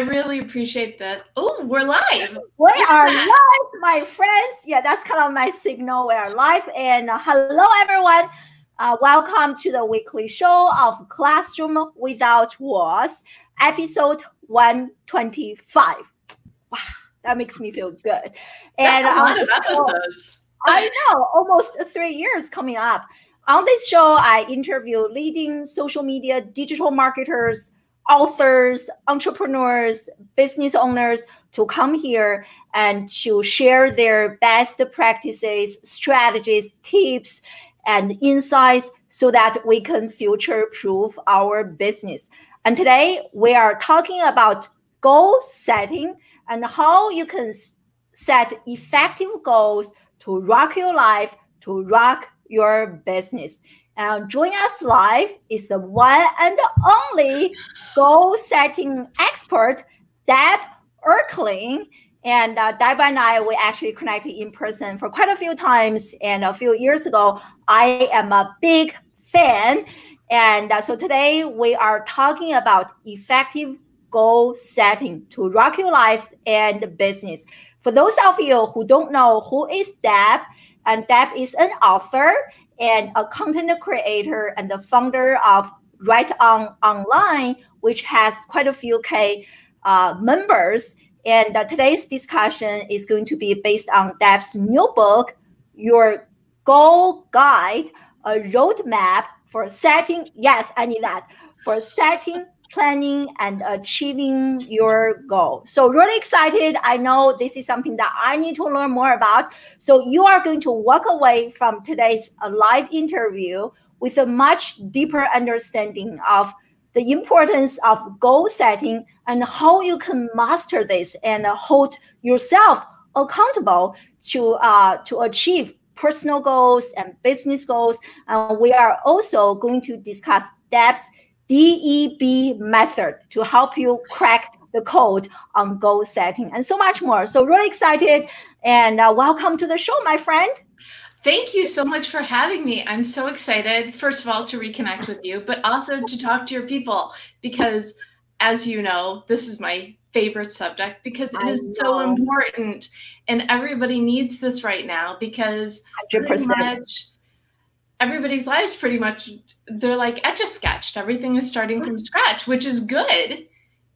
really appreciate that. Oh, we're live. We are live, my friends. Yeah, that's kind of my signal. We are live. And uh, hello, everyone. Uh, welcome to the weekly show of Classroom Without Walls, episode 125. Wow, that makes me feel good. And that's a lot um, of episodes. I know, almost three years coming up. On this show, I interview leading social media digital marketers authors, entrepreneurs, business owners to come here and to share their best practices, strategies, tips, and insights so that we can future proof our business. And today we are talking about goal setting and how you can set effective goals to rock your life, to rock your business. And joining us live is the one and only goal setting expert, Deb Eckerling. And uh, Deb and I, we actually connected in person for quite a few times. And a few years ago, I am a big fan. And uh, so today we are talking about effective goal setting to rock your life and business. For those of you who don't know who is Deb, and Deb is an author and a content creator and the founder of Write On Online, which has quite a few K uh, members. And uh, today's discussion is going to be based on Deb's new book, Your Goal Guide, a roadmap for setting, yes, I need that, for setting planning and achieving your goal. So really excited. I know this is something that I need to learn more about. So you are going to walk away from today's uh, live interview with a much deeper understanding of the importance of goal setting and how you can master this and hold yourself accountable to uh, to achieve personal goals and business goals. And we are also going to discuss Deb's DEB method to help you crack the code on goal setting and so much more. So really excited and uh, welcome to the show, my friend. Thank you so much for having me. I'm so excited, first of all, to reconnect with you, but also to talk to your people because, as you know, this is my favorite subject because it I is know. so important and everybody needs this right now because 100%. pretty much everybody's lives pretty much they're like etch a sketched. Everything is starting from scratch, which is good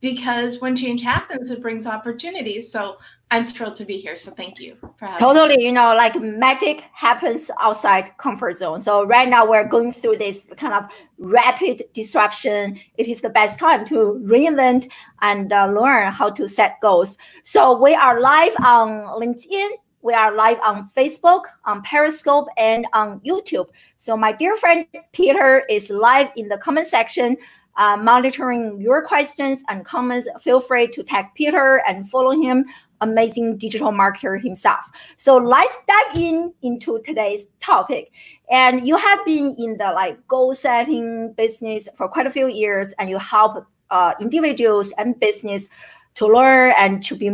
because when change happens, it brings opportunities. So I'm thrilled to be here. So thank you for having totally. Me. You know, like magic happens outside comfort zone. So right now we're going through this kind of rapid disruption. It is the best time to reinvent and uh, learn how to set goals. So we are live on LinkedIn. We are live on Facebook, on Periscope, and on YouTube. So my dear friend Peter is live in the comment section, uh, monitoring your questions and comments. Feel free to tag Peter and follow him, amazing digital marketer himself. So let's dive in into today's topic. And you have been in the like goal setting business for quite a few years, and you help uh, individuals and business to learn and to be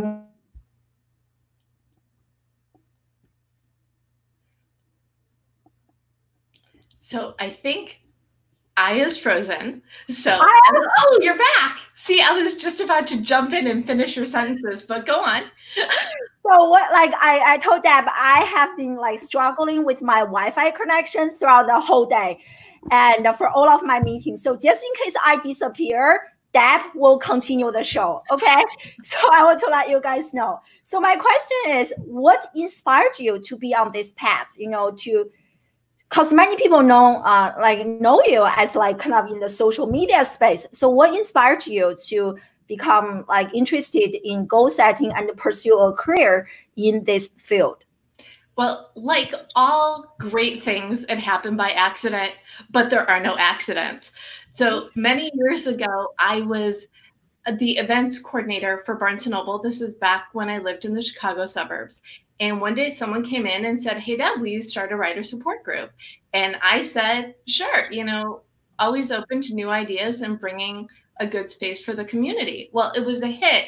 So I think Aya's frozen. So oh, you're back. See, I was just about to jump in and finish your sentences, but go on. so what like I, I told Deb I have been like struggling with my Wi-Fi connection throughout the whole day and for all of my meetings. So just in case I disappear, Deb will continue the show. Okay. so I want to let you guys know. So my question is what inspired you to be on this path, you know, to because many people know uh, like know you as like kind of in the social media space. So what inspired you to become like interested in goal setting and pursue a career in this field? Well like all great things it happened by accident but there are no accidents. So many years ago i was the events coordinator for barnes & noble. This is back when i lived in the chicago suburbs and one day someone came in and said, Hey, Deb, will you start a writer support group? And I said, Sure, you know, always open to new ideas and bringing a good space for the community. Well, it was a hit.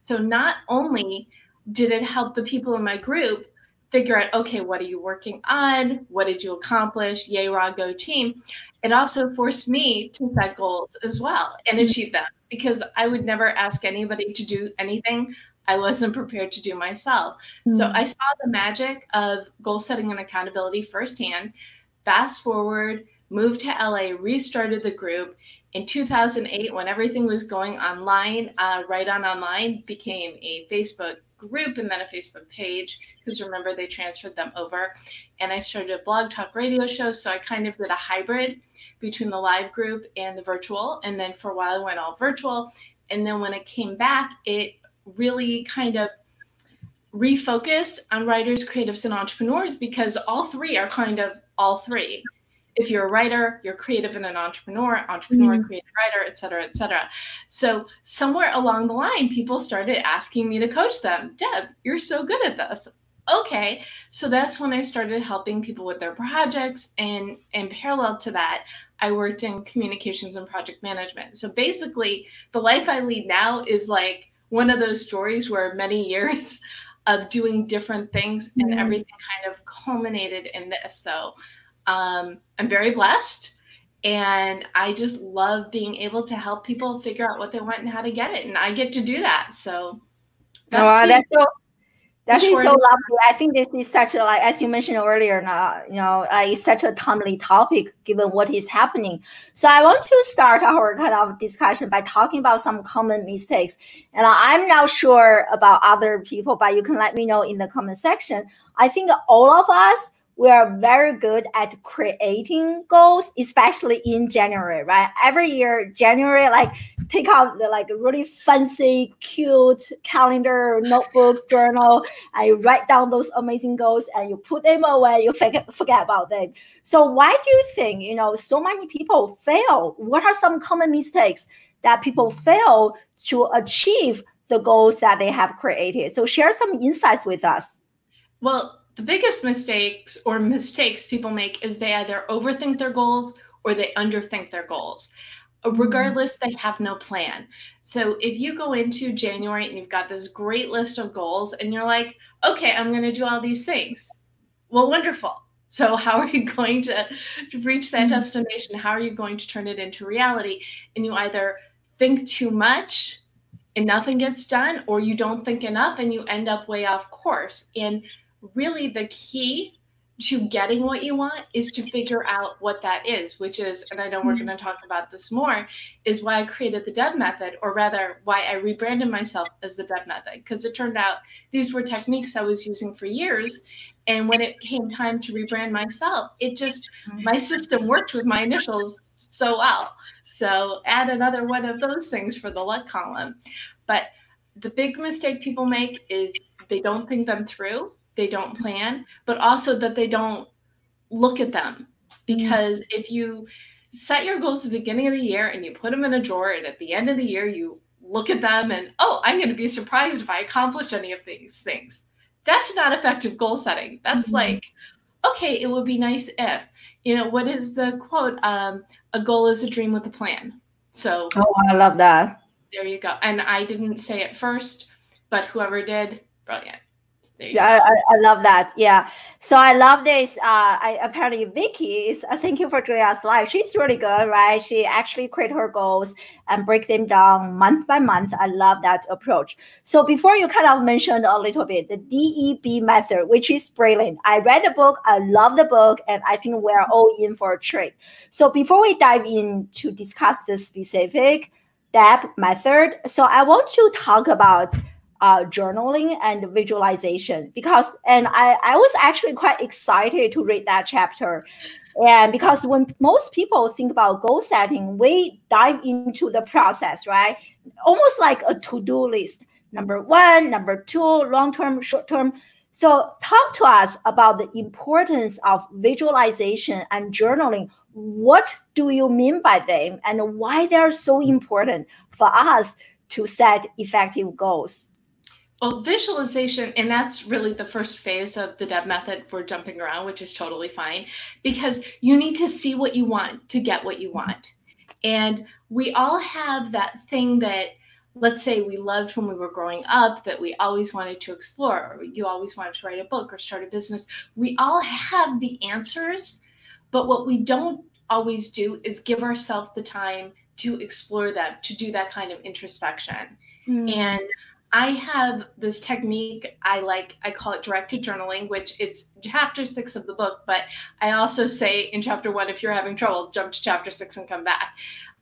So not only did it help the people in my group figure out okay what are you working on what did you accomplish yay raw go team it also forced me to set goals as well and mm-hmm. achieve them because i would never ask anybody to do anything i wasn't prepared to do myself. Mm-hmm. so i saw the magic of goal setting and accountability firsthand. Fast forward moved to la restarted the group. In 2008 when everything was going online uh, Write On Online became a facebook group and then a facebook page because remember they transferred them over. And i started a blog talk radio show so i kind of did a hybrid between the live group and the virtual. And then for a while i went all virtual. And then when it came back it really kind of refocused on writers creatives and entrepreneurs because all three are kind of all three if you're a writer, you're creative and an entrepreneur, entrepreneur, mm-hmm. creative writer, et cetera, et cetera. So somewhere along the line, people started asking me to coach them. Deb, you're so good at this. Okay. So that's when I started helping people with their projects. And in parallel to that, I worked in communications and project management. So basically, the life I lead now is like one of those stories where many years of doing different things mm-hmm. and everything kind of culminated in this. So um, I'm very blessed. And I just love being able to help people figure out what they want and how to get it. And I get to do that. So that's, oh, the, that's so that is so lovely. I think this is such a like as you mentioned earlier. Now you know, uh, it's such a timely topic given what is happening. So I want to start our kind of discussion by talking about some common mistakes. And I'm not sure about other people, but you can let me know in the comment section. I think all of us we are very good at creating goals, especially in January, right? Every year, January, like take out the like really fancy, cute calendar, notebook, journal, and you write down those amazing goals and you put them away, you forget, forget about them. So why do you think, you know, so many people fail? What are some common mistakes that people fail to achieve the goals that they have created? So share some insights with us. Well, the biggest mistakes or mistakes people make is they either overthink their goals or they underthink their goals. Regardless, they have no plan. So if you go into January and you've got this great list of goals and you're like, okay, I'm going to do all these things. Well, wonderful. So, how are you going to, to reach that mm-hmm. destination? How are you going to turn it into reality? And you either think too much and nothing gets done, or you don't think enough and you end up way off course. And really the key to getting what you want is to figure out what that is, which is, and I know we're mm-hmm. going to talk about this more, is why I created the DEB method, or rather, why I rebranded myself as the DEB method. Because it turned out these were techniques I was using for years. And when it came time to rebrand myself, it just, my system worked with my initials so well. So add another one of those things for the luck column. But the big mistake people make is they don't think them through they don't plan, but also that they don't look at them. Because mm-hmm. if you set your goals at the beginning of the year and you put them in a drawer, and at the end of the year, you look at them and, oh, I'm going to be surprised if I accomplish any of these things. That's not effective goal setting. That's mm-hmm. like, okay, it would be nice if, you know, what is the quote? Um, a goal is a dream with a plan. So, oh, I love that. There you go. And I didn't say it first, but whoever did, brilliant yeah, I, I, love that. Yeah. So I love this. Uh, I apparently Vicky is. Uh, thank you for joining us live. She's really good, right? She actually create her goals and break them down month by month. I love that approach. So before you kind of mentioned a little bit the DEB method, which is brilliant. I read the book. I love the book, and I think we're all in for a treat. So before we dive in to discuss the specific DEB method, so I want to talk about uh, journaling and visualization. Because and I, I was actually quite excited to read that chapter. And because when most people think about goal setting we dive into the process right? Almost like a to-do list. Number one number two long term short term so talk to us about the importance of visualization and journaling. What do you mean by them and why they're so important for us to set effective goals well, visualization, and that's really the first phase of the DEB method. We're jumping around, which is totally fine because you need to see what you want to get what you want. And we all have that thing that let's say we loved when we were growing up that we always wanted to explore, or you always wanted to write a book or start a business. We all have the answers, but what we don't always do is give ourselves the time to explore them, to do that kind of introspection. Mm. And I have this technique I like, I call it directed journaling, which it's chapter six of the book, but I also say in chapter one, if you're having trouble, jump to chapter six and come back.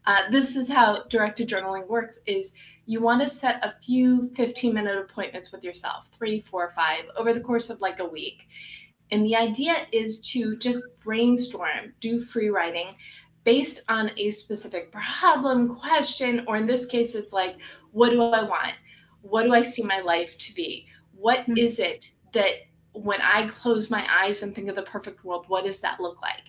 Uh, this is how directed journaling works is you want to set a few 15 minute appointments with yourself, three, four, five, over the course of like a week. And the idea is to just brainstorm, do free writing based on a specific problem, question, or in this case, it's like, what do I want? What do I see my life to be? What mm-hmm. is it that when I close my eyes and think of the perfect world, what does that look like?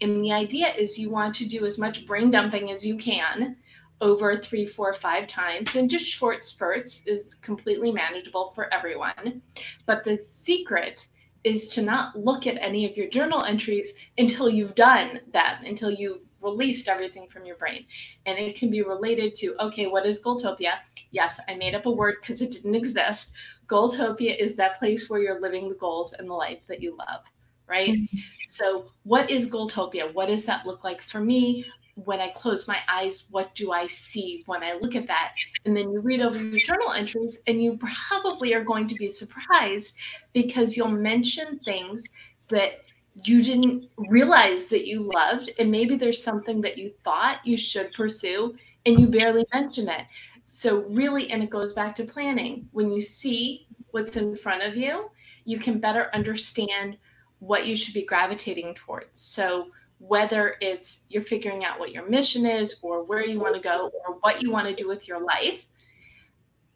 And the idea is you want to do as much brain dumping as you can over three, four, five times, and just short spurts is completely manageable for everyone. But the secret is to not look at any of your journal entries until you've done them, until you've released everything from your brain. And it can be related to okay, what is Goaltopia? Yes, I made up a word because it didn't exist. Goaltopia is that place where you're living the goals and the life that you love, right? Mm-hmm. So, what is Goaltopia? What does that look like for me? When I close my eyes, what do I see when I look at that? And then you read over your journal entries, and you probably are going to be surprised because you'll mention things that you didn't realize that you loved and maybe there's something that you thought you should pursue and you barely mention it. So really and it goes back to planning. When you see what's in front of you you can better understand what you should be gravitating towards. So whether it's you're figuring out what your mission is or where you want to go or what you want to do with your life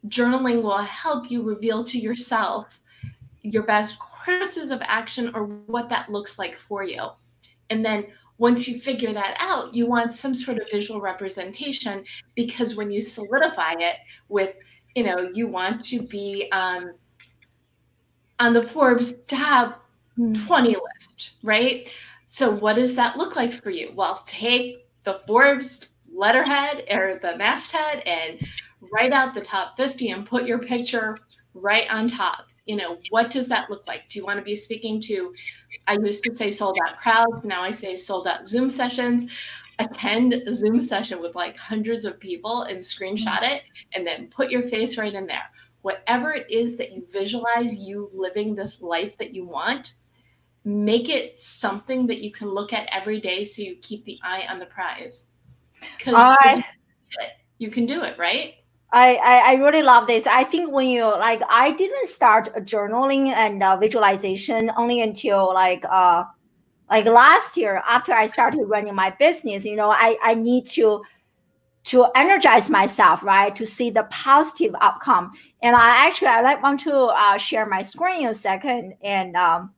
journaling will help you reveal to yourself your best courses of action or what that looks like for you. And then once you figure that out, you want some sort of visual representation because when you solidify it with, you know, you want to be um, on the Forbes top hmm. 20 list, right? So, what does that look like for you? Well, take the Forbes letterhead or the masthead and write out the top 50 and put your picture right on top you know what does that look like? Do you want to be speaking to i used to say sold out crowds now i say sold out zoom sessions. Attend a zoom session with like hundreds of people and screenshot it and then put your face right in there. Whatever it is that you visualize you living this life that you want make it something that you can look at every day so you keep the eye on the prize. Because I... you can do it right I, I, I really love this. I think when you like, I didn't start journaling and uh, visualization only until like uh like last year after I started running my business. You know, I I need to to energize myself, right, to see the positive outcome. And I actually I like want to uh, share my screen in a second. And um,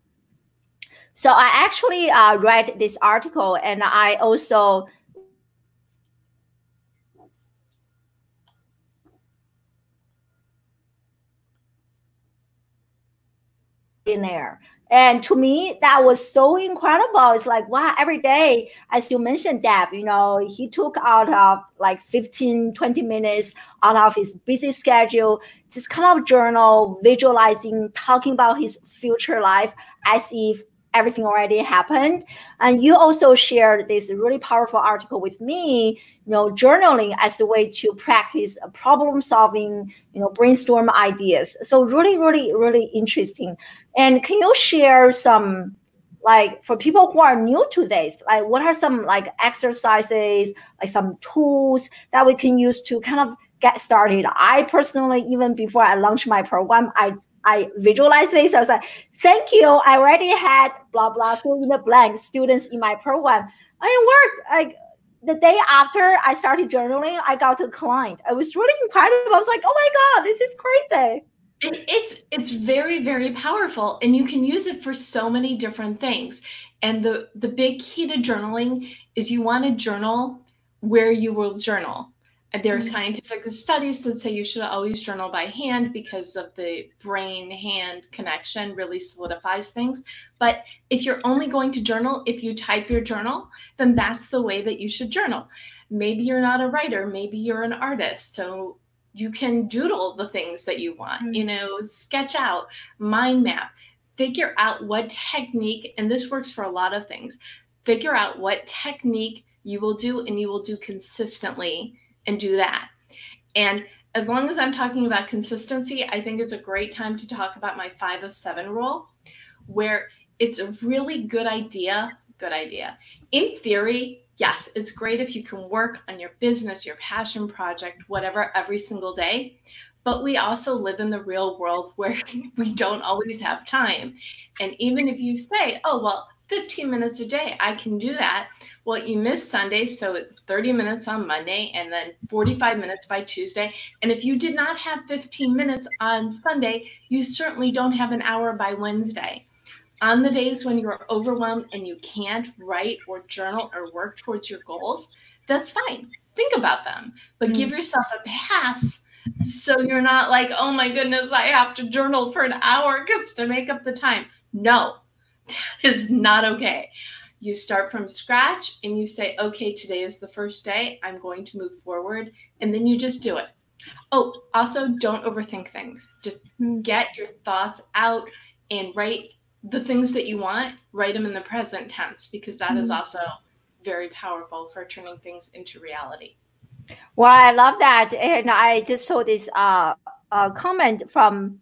so I actually uh, read this article, and I also there. And to me, that was so incredible. It's like, wow, every day, as you mentioned, Deb, you know, he took out of like 15, 20 minutes out of his busy schedule, just kind of journal, visualizing, talking about his future life as if everything already happened. And you also shared this really powerful article with me, you know, journaling as a way to practice problem solving, you know, brainstorm ideas. So really, really, really interesting. And can you share some like for people who are new to this, like what are some like exercises, like some tools that we can use to kind of get started? I personally, even before I launched my program, I I visualized this. I was like, thank you. I already had blah blah fill in the blank students in my program. And it worked. Like the day after I started journaling, I got a client. I was really incredible. I was like, oh my God, this is crazy. It, it's it's very very powerful, and you can use it for so many different things. And the the big key to journaling is you want to journal where you will journal. There are mm-hmm. scientific studies that say you should always journal by hand because of the brain hand connection really solidifies things. But if you're only going to journal, if you type your journal, then that's the way that you should journal. Maybe you're not a writer, maybe you're an artist. So you can doodle the things that you want, mm-hmm. you know, sketch out, mind map, figure out what technique, and this works for a lot of things, figure out what technique you will do and you will do consistently and do that. And as long as I'm talking about consistency, I think it's a great time to talk about my five of seven rule, where it's a really good idea. Good idea. In theory, yes, it's great if you can work on your business, your passion project, whatever, every single day. But we also live in the real world where we don't always have time. And even if you say, oh, well, 15 minutes a day, I can do that. Well, you miss Sunday, so it's 30 minutes on Monday and then 45 minutes by Tuesday. And if you did not have 15 minutes on Sunday, you certainly don't have an hour by Wednesday. On the days when you're overwhelmed and you can't write or journal or work towards your goals, that's fine. Think about them, but give mm. yourself a pass so you're not like, oh my goodness, I have to journal for an hour because to make up the time. No, that is not okay. You start from scratch and you say, okay, today is the first day. I'm going to move forward. And then you just do it. Oh, also, don't overthink things. Just get your thoughts out and write the things that you want, write them in the present tense because that mm-hmm. is also very powerful for turning things into reality. Well, I love that. And I just saw this uh, uh comment from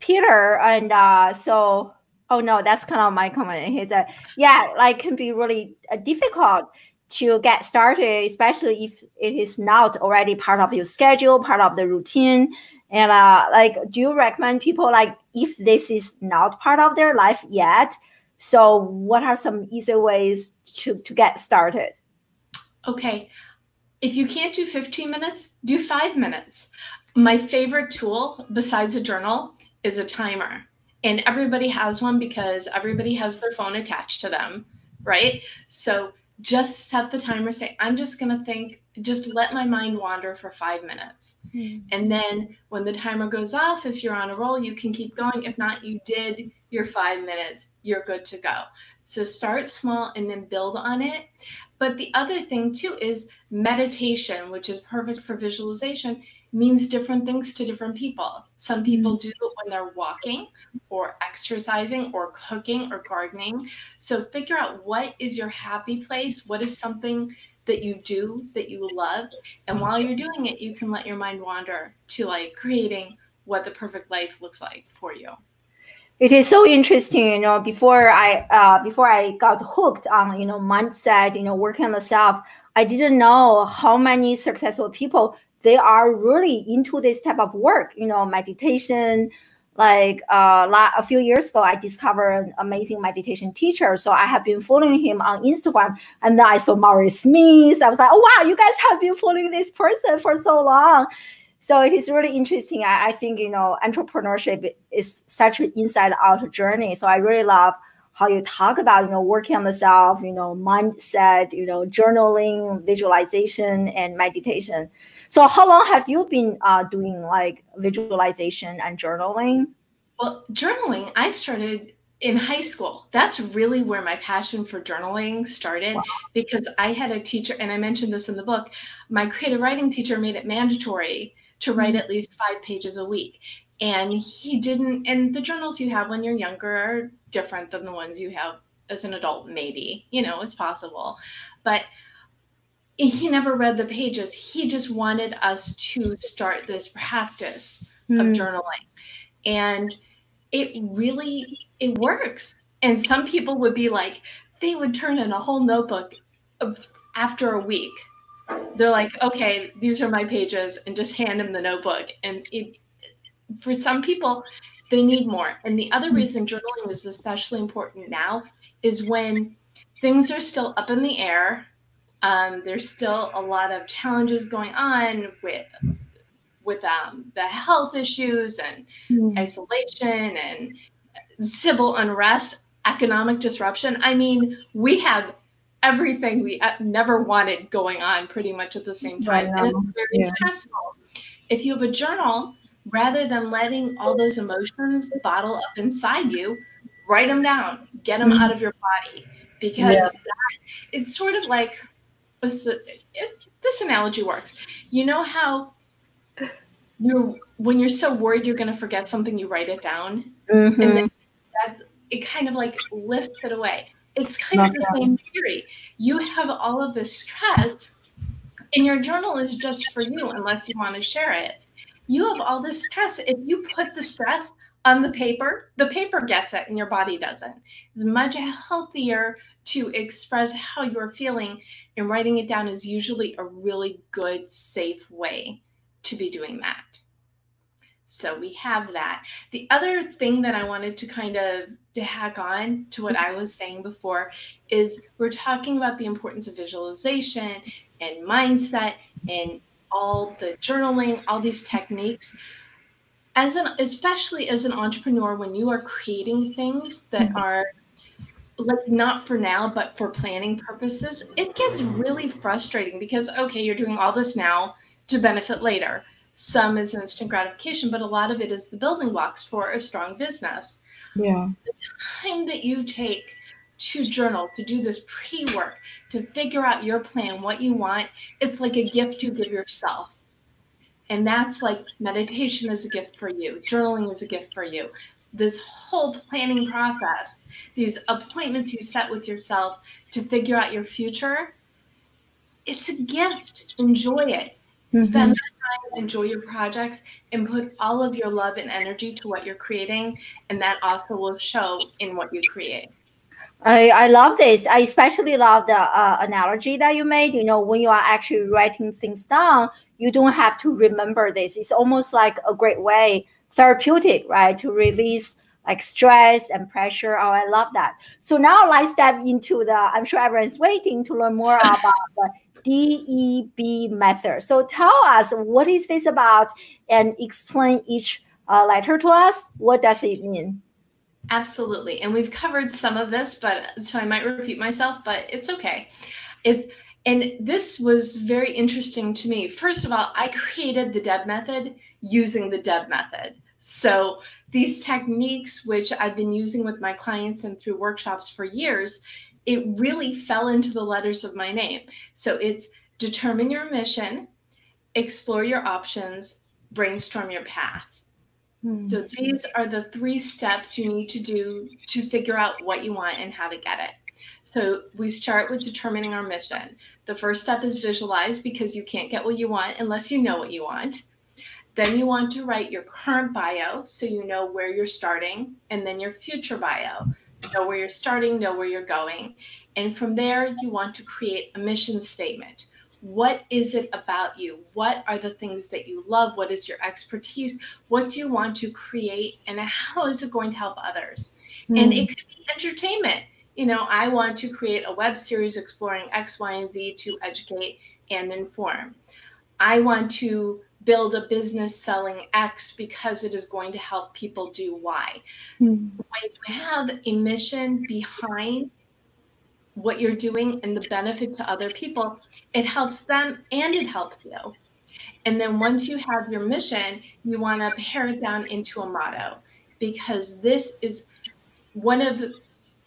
Peter. And uh, so oh no, that's kind of my comment. He said, yeah, like can be really uh, difficult to get started, especially if it is not already part of your schedule, part of the routine. And uh, like, do you recommend people like if this is not part of their life yet? So, what are some easy ways to to get started? Okay, if you can't do 15 minutes, do five minutes. My favorite tool besides a journal is a timer and everybody has one because everybody has their phone attached to them, right? So just set the timer, say, I'm just going to think, just let my mind wander for five minutes. Mm-hmm. And then when the timer goes off, if you're on a roll, you can keep going. If not, you did your five minutes, you're good to go. So start small and then build on it. But the other thing too is meditation, which is perfect for visualization means different things to different people. Some people do it when they're walking or exercising or cooking or gardening. So figure out what is your happy place, what is something that you do that you love, and while you're doing it, you can let your mind wander to like creating what the perfect life looks like for you. It is so interesting, you know. Before I uh, before I got hooked on you know mindset, you know, working on the self, I didn't know how many successful people they are really into this type of work, you know, meditation. Like uh, a few years ago, I discovered an amazing meditation teacher. So I have been following him on Instagram. And then I saw Maurice Smith. I was like, oh, wow, you guys have been following this person for so long. So it is really interesting. I, I think, you know, entrepreneurship is such an inside out journey. So I really love how you talk about you know working on the self you know mindset you know journaling visualization and meditation so how long have you been uh, doing like visualization and journaling? Well, journaling, I started in high school. That's really where my passion for journaling started wow. because I had a teacher, and I mentioned this in the book. My creative writing teacher made it mandatory to write mm-hmm. at least five pages a week. And he didn't, and the journals you have when you're younger are different than the ones you have as an adult, maybe, you know, it's possible. But he never read the pages. He just wanted us to start this practice mm. of hmm. journaling. And it really it works. And some people would be like, they would turn in a whole notebook of, after a week. They're like, okay, these are my pages, and just hand them the notebook. And it, for some people, they need more. And the other hmm. reason journaling is especially important now is when things are still up in the air um, there's still a lot of challenges going on with with um, the health issues and mm. isolation and civil unrest, economic disruption. I mean, we have everything we uh, never wanted going on pretty much at the same time, and it's very yeah. stressful. If you have a journal, rather than letting all those emotions bottle up inside you, write them down, get them mm. out of your body, because yeah. that, it's sort of like this analogy works. You know how you're when you're so worried you're going to forget something, you write it down, mm-hmm. and then that's it. Kind of like lifts it away. It's kind Not of the same theory. You have all of this stress, and your journal is just for you, unless you want to share it. You have all this stress. If you put the stress on the paper, the paper gets it and your body doesn't. It's much healthier to express how you're feeling, and writing it down is usually a really good, safe way to be doing that. So we have that. The other thing that I wanted to kind of hack on to what I was saying before is we're talking about the importance of visualization and mindset and all the journaling, all these techniques. As an especially as an entrepreneur, when you are creating things that mm-hmm. are like not for now, but for planning purposes, it gets really frustrating because okay, you're doing all this now to benefit later. Some is instant gratification, but a lot of it is the building blocks for a strong business. Yeah. The time that you take to journal, to do this pre work, to figure out your plan, what you want, it's like a gift you give yourself. And that's like meditation is a gift for you, journaling is a gift for you. This whole planning process, these appointments you set with yourself to figure out your future, it's a gift. Enjoy it. Mm-hmm. Spend time, enjoy your projects, and put all of your love and energy to what you're creating. And that also will show in what you create. I, I love this. I especially love the uh, analogy that you made. You know, when you are actually writing things down, you don't have to remember this. It's almost like a great way, therapeutic, right, to release like stress and pressure. Oh, I love that. So now let's step into the. I'm sure everyone's waiting to learn more about the DEB method. So tell us what is this about and explain each uh, letter to us. What does it mean? Absolutely. And we've covered some of this, but so I might repeat myself, but it's okay. It's and this was very interesting to me. First of all, I created the DEB method using the DEB method. So these techniques, which I've been using with my clients and through workshops for years, it really fell into the letters of my name. So it's determine your mission, explore your options, brainstorm your path. Mm-hmm. So these are the three steps you need to do to figure out what you want and how to get it. So we start with determining our mission. The first step is visualize because you can't get what you want unless you know what you want. Then you want to write your current bio so you know where you're starting, and then your future bio know where you're starting, know where you're going. And from there, you want to create a mission statement. What is it about you? What are the things that you love? What is your expertise? What do you want to create? And how is it going to help others? Mm. And it could be entertainment. You know, I want to create a web series exploring X, Y, and Z to educate and inform. I want to build a business selling X because it is going to help people do Y. Mm-hmm. So when you have a mission behind what you're doing and the benefit to other people, it helps them and it helps you. And then once you have your mission, you want to pare it down into a motto because this is one of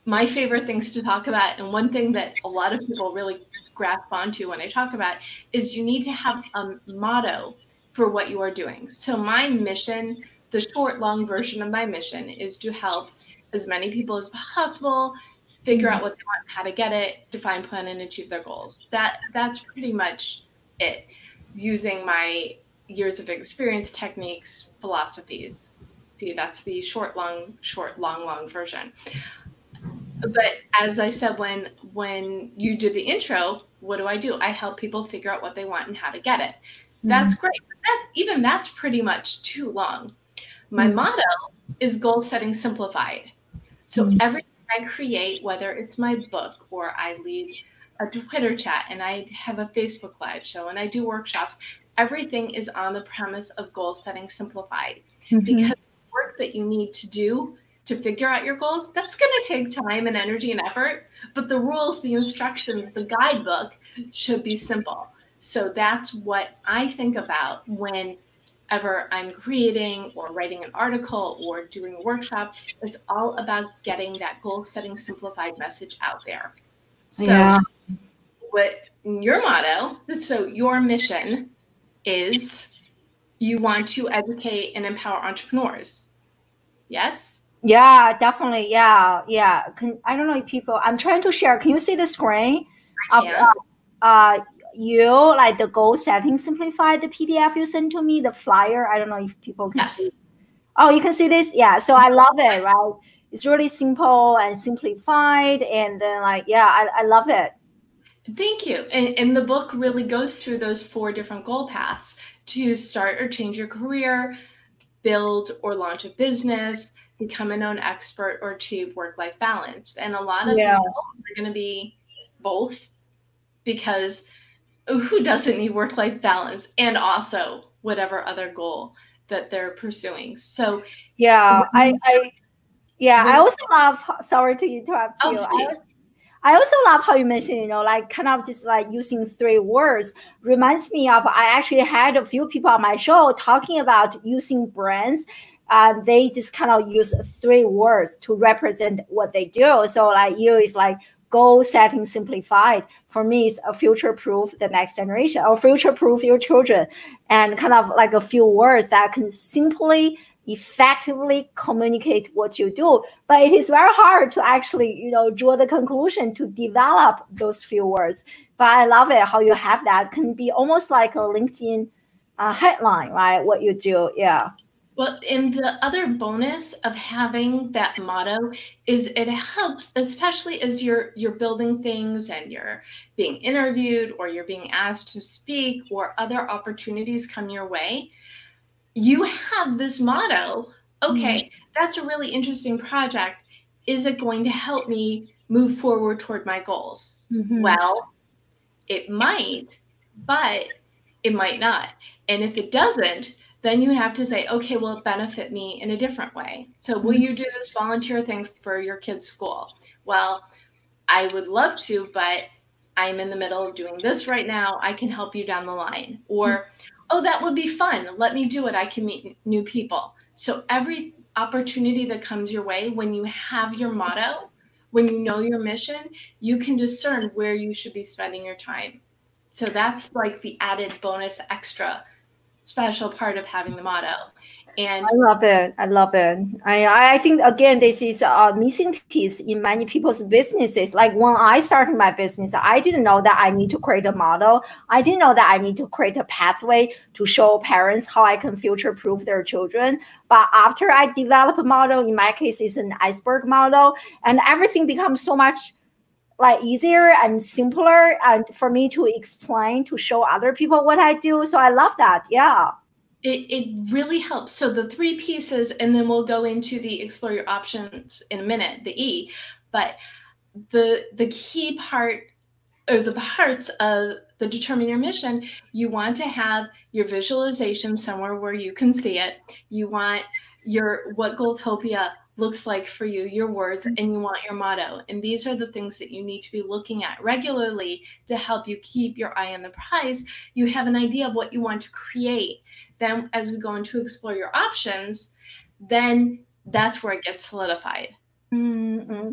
my favorite things to talk about. And one thing that a lot of people really grasp onto when I talk about is you need to have a motto for what you are doing. So, my mission, the short, long version of my mission, is to help as many people as possible figure out what they want, and how to get it, define, plan, and achieve their goals. That that's pretty much it. Using my years of experience, techniques, philosophies. See, that's the short, long, short, long, long version. But as I said, when when you did the intro, what do I do? I help people figure out what they want and how to get it. That's mm-hmm. great. That's, even that's pretty much too long. My mm-hmm. motto is goal setting simplified. So mm-hmm. everything I create, whether it's my book or I lead a Twitter chat and I have a Facebook live show and I do workshops, everything is on the premise of goal setting simplified. Mm-hmm. Because the work that you need to do to figure out your goals, that's going to take time and energy and effort. But the rules, the instructions, the guidebook should be simple. So that's what I think about whenever I'm creating or writing an article or doing a workshop. It's all about getting that goal setting simplified message out there. So, yeah. what your motto, so your mission is you want to educate and empower entrepreneurs. Yes? Yeah, definitely. Yeah, yeah. Can, I don't know if people, I'm trying to share. Can you see the screen? Of, uh, uh, you like the goal setting simplified the PDF you sent to me, the flyer. I don't know if people can yes. see. Oh, you can see this? Yeah. So I love it, right? It's really simple and simplified. And then, like, yeah, I, I love it. Thank you. And, and the book really goes through those four different goal paths to start or change your career, build or launch a business, become a known expert, or achieve work life balance. And a lot of yeah. these goals are going to be both because who doesn't need work life balance and also whatever other goal that they're pursuing. So, yeah, I, I yeah, I also love. Sorry to interrupt oh, you. I, I also love how you mentioned, you know, like kind of just like using three words. Reminds me of I actually had a few people on my show talking about using brands. Uh, they just kind of use three words to represent what they do. So like you is like goal setting simplified. For me, is a future proof the next generation or future proof your children, and kind of like a few words that can simply effectively communicate what you do. But it is very hard to actually you know draw the conclusion to develop those few words. But i love it how you have that. Can be almost like a linkedin uh, headline right? What you do yeah well and the other bonus of having that motto is it helps especially as you're you're building things and you're being interviewed or you're being asked to speak or other opportunities come your way you have this motto okay mm-hmm. that's a really interesting project is it going to help me move forward toward my goals mm-hmm. well it might but it might not and if it doesn't then you have to say okay will it benefit me in a different way so will mm-hmm. you do this volunteer thing for your kids school well i would love to but i'm in the middle of doing this right now i can help you down the line or mm-hmm oh, that would be fun. Let me do it. I can meet new people. So every opportunity that comes your way, when you have your motto, when you know your mission, you can discern where you should be spending your time. So that's like the added bonus extra special part of having the motto. And I love it. I love it. I I think again this is a missing piece in many people's businesses. Like when I started my business, I didn't know that I need to create a model. I didn't know that I need to create a pathway to show parents how I can future proof their children. But after I develop a model, in my case, it's an iceberg model, and everything becomes so much like easier and simpler and for me to explain to show other people what I do. So I love that. Yeah it, it really helps. So the three pieces, and then we'll go into the explore your options in a minute, the E. But the the key part or the parts of the determine your mission, you want to have your visualization somewhere where you can see it. You want your what Goaltopia looks like for you, your words, mm-hmm. and you want your motto. And these are the things that you need to be looking at regularly to help you keep your eye on the prize. You have an idea of what you want to create then as we go into explore your options, then that's where it gets solidified. Mm-hmm.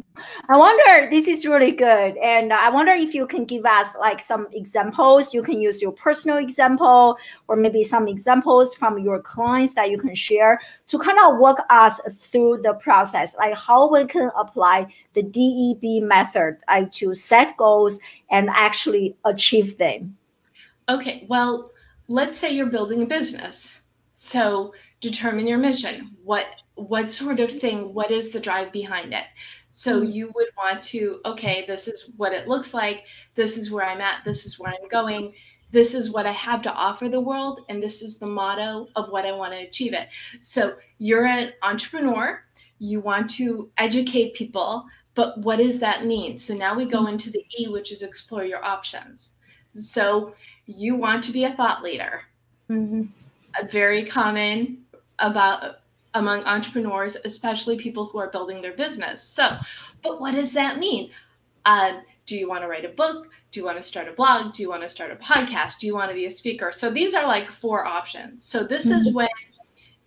I wonder, this is really good. And I wonder if you can give us like some examples. You can use your personal example or maybe some examples from your clients that you can share to kind of walk us through the process, like how we can apply the DEB method like, to set goals and actually achieve them. Okay, well, let's say you're building a business. So determine your mission. What what sort of thing, what is the drive behind it? So mm-hmm. you would want to, okay, this is what it looks like. This is where I'm at. This is where I'm going. This is what I have to offer the world. And this is the motto of what I want to achieve it. So you're an entrepreneur. You want to educate people. But what does that mean? So now we go mm-hmm. into the E, which is explore your options. So you want to be a thought leader. Mm-hmm. A very common about among entrepreneurs, especially people who are building their business. So, but what does that mean? Uh, do you want to write a book? Do you want to start a blog? Do you want to start a podcast? Do you want to be a speaker? So these are like four options. So this mm-hmm. is when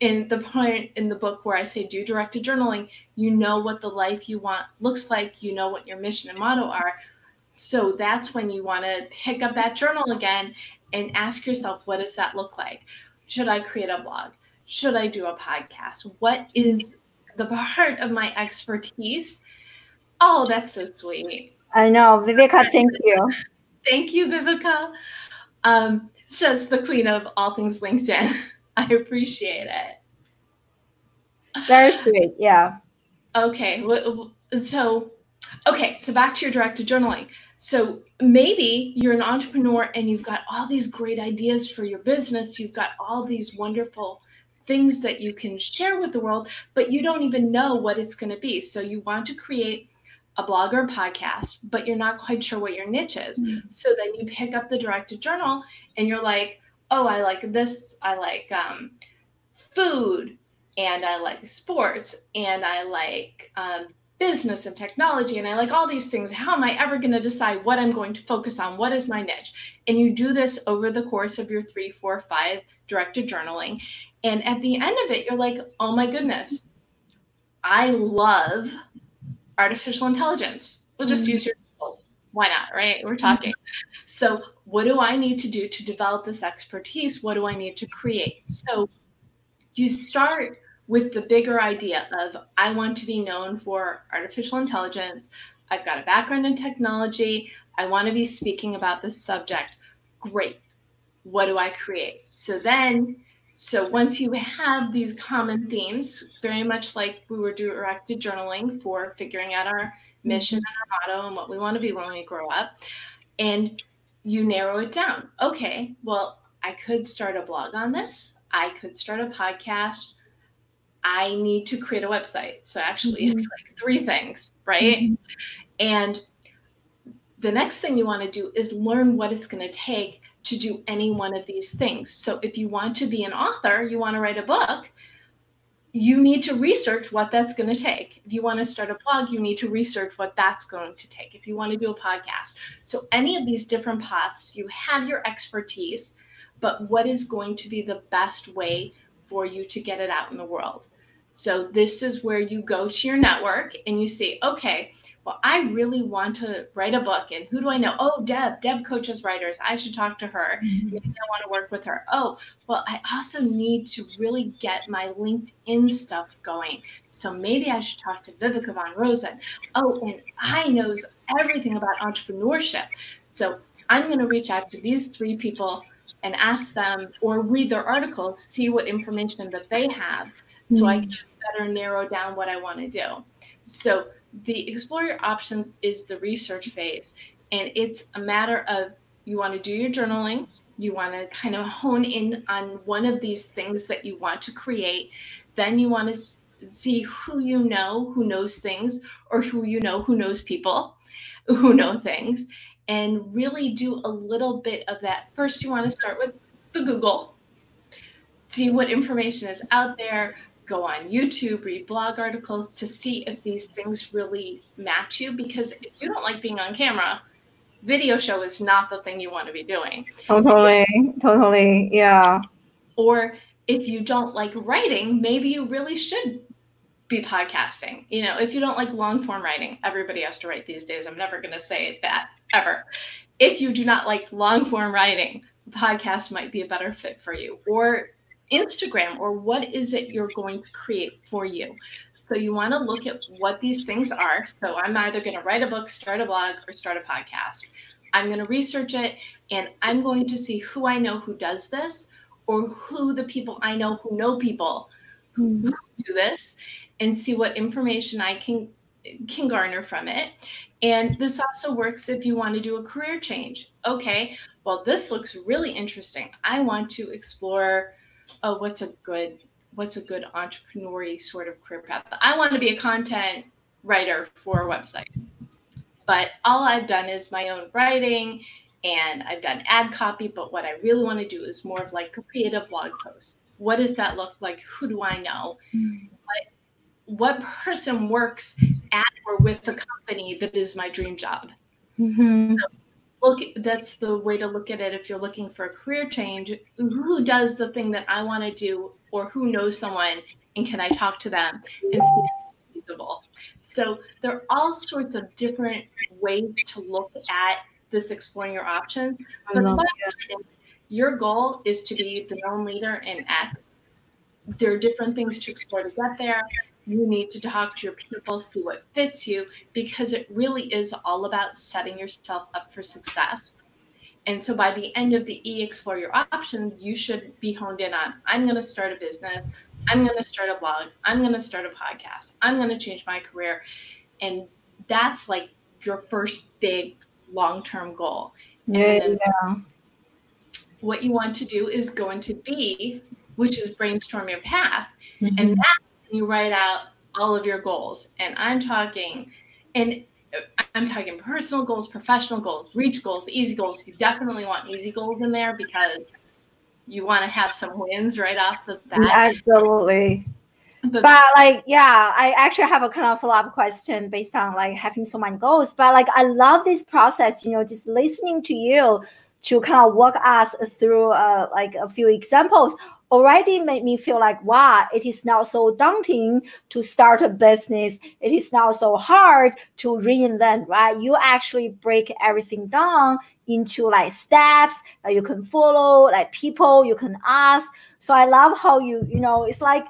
in the point in the book where I say do directed journaling, you know what the life you want looks like, you know what your mission and motto are. So that's when you want to pick up that journal again and ask yourself, what does that look like? should I create a blog? Should I do a podcast? What is the part of my expertise? Oh, that's so sweet. I know. Viveka, thank you. thank you, Viveka. Um, says the queen of all things LinkedIn. I appreciate it. That's great. Yeah. Okay. So, okay. So back to your directed journaling. So maybe you're an entrepreneur and you've got all these great ideas for your business. You've got all these wonderful things that you can share with the world, but you don't even know what it's going to be. So you want to create a blog or a podcast, but you're not quite sure what your niche is. Mm-hmm. So then you pick up the directed journal and you're like, oh, I like this. I like um, food and I like sports and I like um, business and technology and I like all these things. How am I ever going to decide what I'm going to focus on? What is my niche? And you do this over the course of your three, four, five directed journaling. And at the end of it, you're like, oh my goodness, I love artificial intelligence. We'll just mm-hmm. use your tools. Why not? Right? We're talking. Mm-hmm. So, what do I need to do to develop this expertise? What do I need to create? So, you start with the bigger idea of I want to be known for artificial intelligence. I've got a background in technology. I want to be speaking about this subject. Great. What do I create? So then, so once you have these common themes, very much like we were doing directed journaling for figuring out our mission and our motto and what we want to be when we grow up, and you narrow it down. Okay, well, I could start a blog on this. I could start a podcast I need to create a website. So actually, mm-hmm. it's like three things, right? Mm-hmm. And the next thing you want to do is learn what it's going to take to do any one of these things. So if you want to be an author, you want to write a book, you need to research what that's going to take. If you want to start a blog, you need to research what that's going to take. If you want to do a podcast. So any of these different paths, you have your expertise, but what is going to be the best way for you to get it out in the world? So this is where you go to your network and you say, okay, well, I really want to write a book. And who do I know? Oh, Deb. Deb coaches writers. I should talk to her. Mm-hmm. Maybe I want to work with her. Oh, well, I also need to really get my LinkedIn stuff going. So maybe I should talk to Viveka von Rosen. Oh, and I knows everything about entrepreneurship. So I'm going to reach out to these three people and ask them or read their articles, see what information that they have so mm-hmm. I can better narrow down what I want to do. So the explore your options is the research phase, and it's a matter of you want to do your journaling, you want to kind of hone in on one of these things that you want to create, then you want to see who you know who knows things or who you know who knows people who know things and really do a little bit of that. First, you want to start with the Google, see what information is out there, go on YouTube, read blog articles to see if these things really match you. Because if you don't like being on camera, video show is not the thing you want to be doing. Totally, totally, yeah. Or if you don't like writing, maybe you really should be podcasting. You know, if you don't like long form writing, everybody has to write these days. I'm never going to say that ever. If you do not like long form writing, podcast might be a better fit for you. Or Instagram or what is it you're going to create for you. So you want to look at what these things are. So I'm either going to write a book, start a blog, or start a podcast. I'm going to research it and I'm going to see who I know who does this or who the people I know who know people who do this and see what information I can can garner from it. And this also works if you want to do a career change. Okay, well this looks really interesting. I want to explore oh, what's a good what's a good entrepreneurial sort of career path? I want to be a content writer for a website. But all I've done is my own writing and I've done ad copy. But what I really want to do is more of like create a creative blog post. What does that look like? Who do I know? What, what person works at or with the company that is my dream job? Mm-hmm. So look that's the way to look at it if you're looking for a career change who does the thing that i want to do or who knows someone and can i talk to them and see if it's feasible so there are all sorts of different ways to look at this exploring your options but your goal is to be the known leader in X. There are different things to explore to get there. You need to talk to your people, see what fits you, because it really is all about setting yourself up for success. And so by the end of the E Explore Your Options, you should be honed in on I'm going to start a business. I'm going to start a blog. I'm going to start a podcast. I'm going to change my career. And that's like your first big long term goal. Yeah, yeah. What you want to do is go into B, which is brainstorm your path. Mm-hmm. And that you write out all of your goals. And I'm talking, and I'm talking personal goals, professional goals, reach goals, easy goals. You definitely want easy goals in there because you want to have some wins right off the bat. Absolutely. But, but like, yeah, I actually have a kind of follow up question based on like having so many goals. But like, I love this process, you know, just listening to you to kind of walk us through uh, like a few examples already made me feel like, wow, it is now so daunting to start a business. It is now so hard to reinvent, right? You actually break everything down into like steps that you can follow, like people you can ask. So I love how you, you know, it's like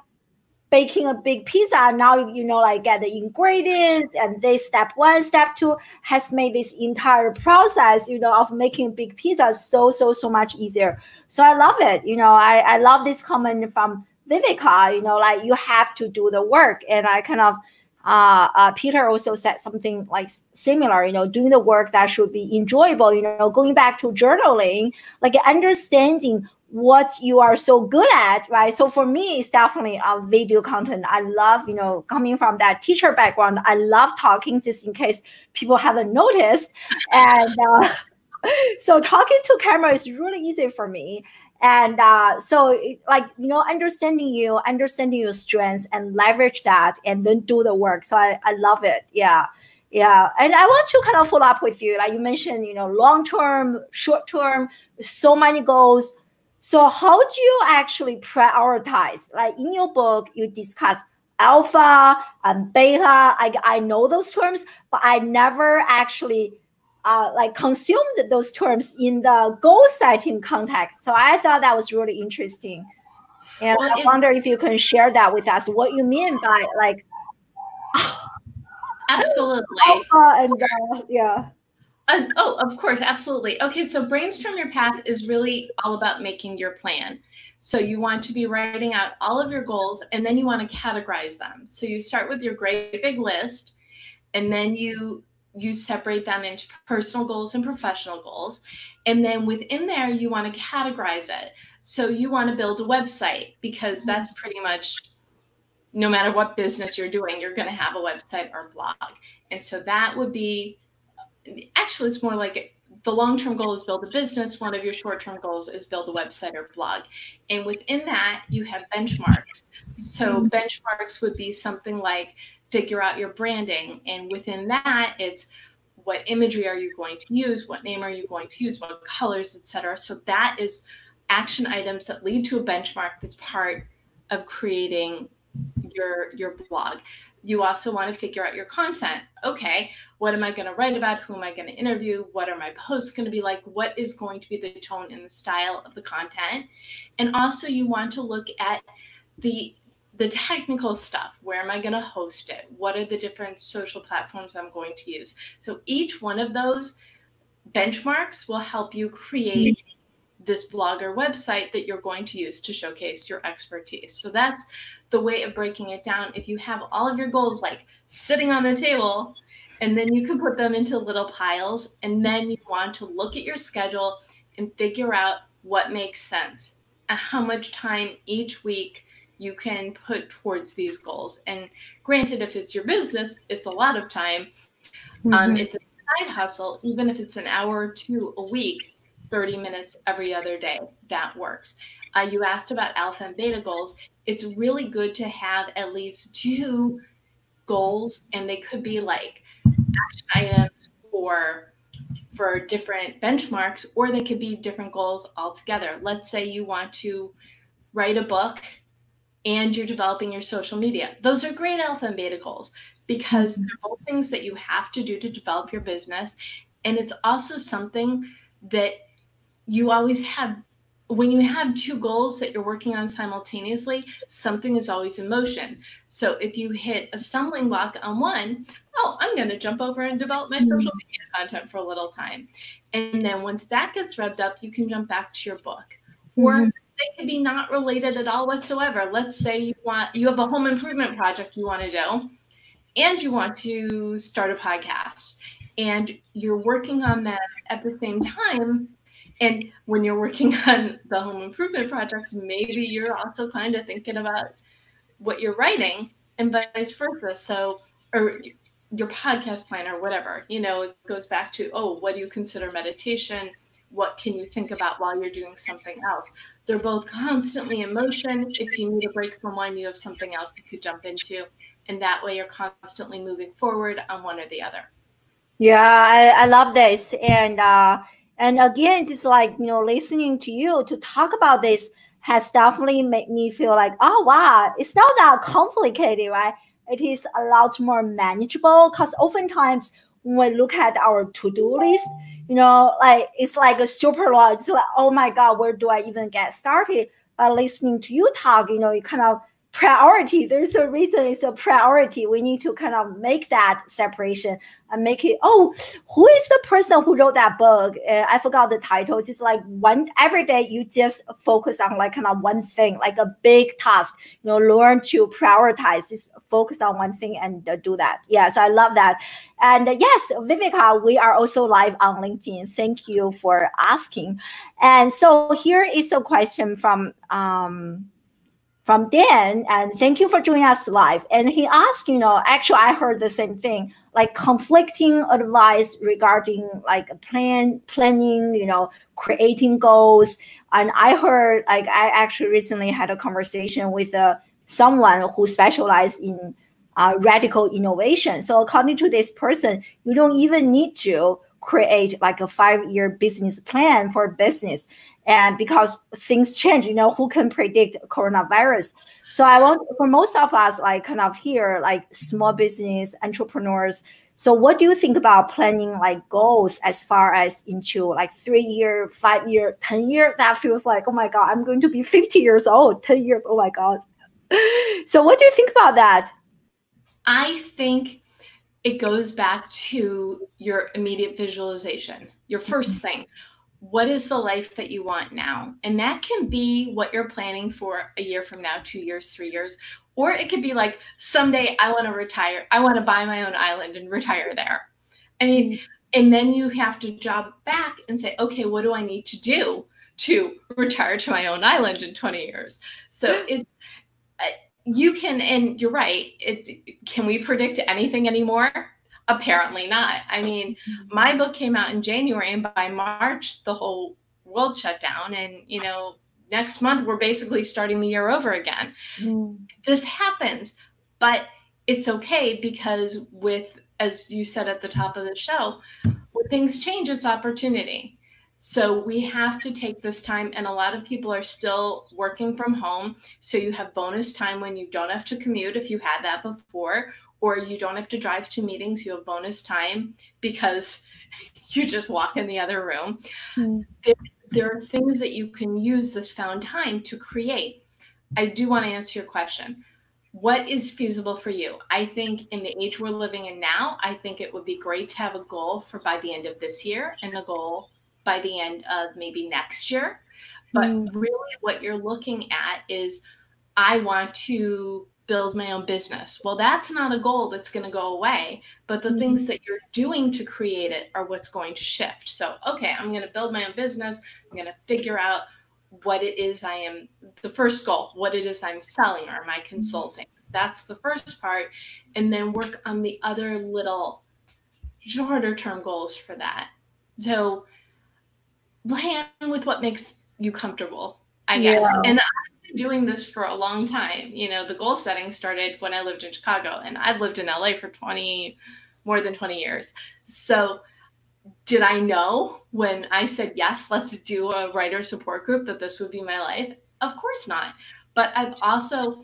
baking a big pizza now you know like get the ingredients and this step one step two has made this entire process you know of making big pizza so so so much easier so i love it you know i i love this comment from Viveka, you know, like you have to do the work. And I kind of, uh, uh, Peter also said something like similar, you know, doing the work that should be enjoyable, you know, going back to journaling, like understanding what you are so good at, right? So for me, it's definitely uh, video content. I love, you know, coming from that teacher background. I love talking, just in case people haven't noticed. And uh, so talking to camera is really easy for me. And uh, so, like you know, understanding you, understanding your strengths, and leverage that, and then do the work. So I, I love it. Yeah yeah and i want to kind of follow up with you like you mentioned you know long term short term so many goals so how do you actually prioritize? Like in your book, you discuss alpha and beta. I, I know those terms, but I never actually uh, like consumed those terms in the goal setting context. So I thought that was really interesting. And well, I wonder if you can share that with us, what you mean by like absolutely alpha and uh, yeah. Uh, oh, of course, absolutely. Okay, so brainstorm your path is really all about making your plan. So you want to be writing out all of your goals and then you want to categorize them. So you start with your great big list and then you you separate them into personal goals and professional goals. And then within there you want to categorize it. So you want to build a website because that's pretty much no matter what business you're doing, you're going to have a website or blog. And so that would be actually it's more like the long-term goal is build a business. One of your short-term goals is build a website or blog. And within that you have benchmarks. So mm-hmm. benchmarks would be something like figure out your branding. And within that it's what imagery are you going to use? What name are you going to use? What colors etc so that is action items that lead to a benchmark that's part of creating your your blog you also want to figure out your content. Okay, what am I going to write about? Who am I going to interview? What are my posts going to be like? What is going to be the tone and the style of the content? And also you want to look at the the technical stuff. Where am I going to host it? What are the different social platforms I'm going to use? So each one of those benchmarks will help you create mm-hmm. this blogger website that you're going to use to showcase your expertise. So that's the way of breaking it down. If you have all of your goals like sitting on the table, and then you can put them into little piles, and then you want to look at your schedule and figure out what makes sense and how much time each week you can put towards these goals. And granted, if it's your business, it's a lot of time. Um, mm-hmm. Um, if it's a side hustle, even if it's an hour or two a week, 30 minutes every other day, that works. Uh, you asked about alpha and beta goals. It's really good to have at least two goals, and they could be like action items for for different benchmarks, or they could be different goals altogether. Let's say you want to write a book and you're developing your social media. Those are great alpha and beta goals because mm-hmm. they're both things that you have to do to develop your business. And it's also something that you always have when you have two goals that you're working on simultaneously, something is always in motion. So if you hit a stumbling block on one, oh, I'm going to jump over and develop my mm-hmm. social media content for a little time. And then once that gets revved up, you can jump back to your book. Mm-hmm. Or they could be not related at all whatsoever. Let's say you want you have a home improvement project you want to do and you want to start a podcast and you're working on that at the same time and when you're working on the home improvement project, maybe you're also kind of thinking about what you're writing and vice versa. So, or your podcast plan or whatever, you know, it goes back to, oh, what do you consider meditation? What can you think about while you're doing something else? They're both constantly in motion. If you need a break from one, you have something else you could jump into. And that way you're constantly moving forward on one or the other. Yeah, I, I love this. And uh, and again, it's like, you know, listening to you to talk about this has definitely made me feel like, oh, wow, it's not that complicated, right? It is a lot more manageable because oftentimes when we look at our to do list, you know, like it's like a super long. It's like, oh my God, where do I even get started? But listening to you talk, you know, you kind of priority. There's a reason. It's a priority. We need to kind of make that separation and make it oh who is the person who wrote that book? Uh, i forgot the title. It's just like one every day you just focus on like kind of one thing like a big task you know learn to prioritize just focus on one thing and uh, do that. Yeah so i love that. And uh, yes viveka we are also live on linkedin. Thank you for asking. And so here is a question from um from Dan, and thank you for joining us live. And he asked, you know, actually, I heard the same thing, like conflicting advice regarding like a plan planning, you know, creating goals. And I heard, like, I actually recently had a conversation with uh, someone who specialized in uh, radical innovation. So according to this person, you don't even need to create like a five year business plan for business and because things change you know who can predict coronavirus? So i want for most of us like kind of here like small business entrepreneurs. So what do you think about planning like goals as far as into like three year five year ten year? That feels like oh my god i'm going to be 50 years old 10 years oh my god. So what do you think about that? I think it goes back to your immediate visualization your first mm-hmm. thing what is the life that you want now? And that can be what you're planning for a year from now, two years, three years. Or it could be like, someday I want to retire. I want to buy my own island and retire there. I mean, mm-hmm. and then you have to job back and say, okay, what do I need to do to retire to my own island in 20 years? So it's, uh, you can, and you're right. It can we predict anything anymore? Apparently not. I mean, mm-hmm. my book came out in January, and by March, the whole world shut down. And, you know, next month, we're basically starting the year over again. Mm. This happened, but it's okay because, with, as you said at the top of the show, when things change, it's opportunity. So we have to take this time, and a lot of people are still working from home. So you have bonus time when you don't have to commute if you had that before, or you don't have to drive to meetings. You have bonus time because you just walk in the other room. Mm. There, there are things that you can use this found time to create. I do want to answer your question. What is feasible for you? I think in the age we're living in now, I think it would be great to have a goal for by the end of this year and a goal by the end of maybe next year. But mm. really, what you're looking at is I want to build my own business. Well, that's not a goal that's going to go away, but the mm-hmm. things that you're doing to create it are what's going to shift. So, okay, I'm going to build my own business. I'm going to figure out what it is I am the first goal, what it is I'm selling or my mm-hmm. consulting. That's the first part and then work on the other little shorter term goals for that. So, plan with what makes you comfortable, I guess. Yeah. And doing this for a long time. You know, the goal setting started when I lived in Chicago, and I've lived in LA for 20, more than 20 years. So, did I know when I said, yes, let's do a writer support group that this would be my life? Of course not. But I've also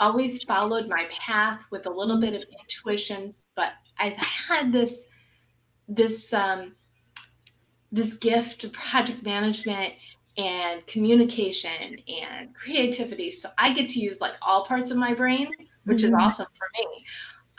always followed my path with a little bit of intuition, but I've had this, this, um, this gift of project management and communication and creativity. So I get to use like all parts of my brain, which mm-hmm. is awesome for me.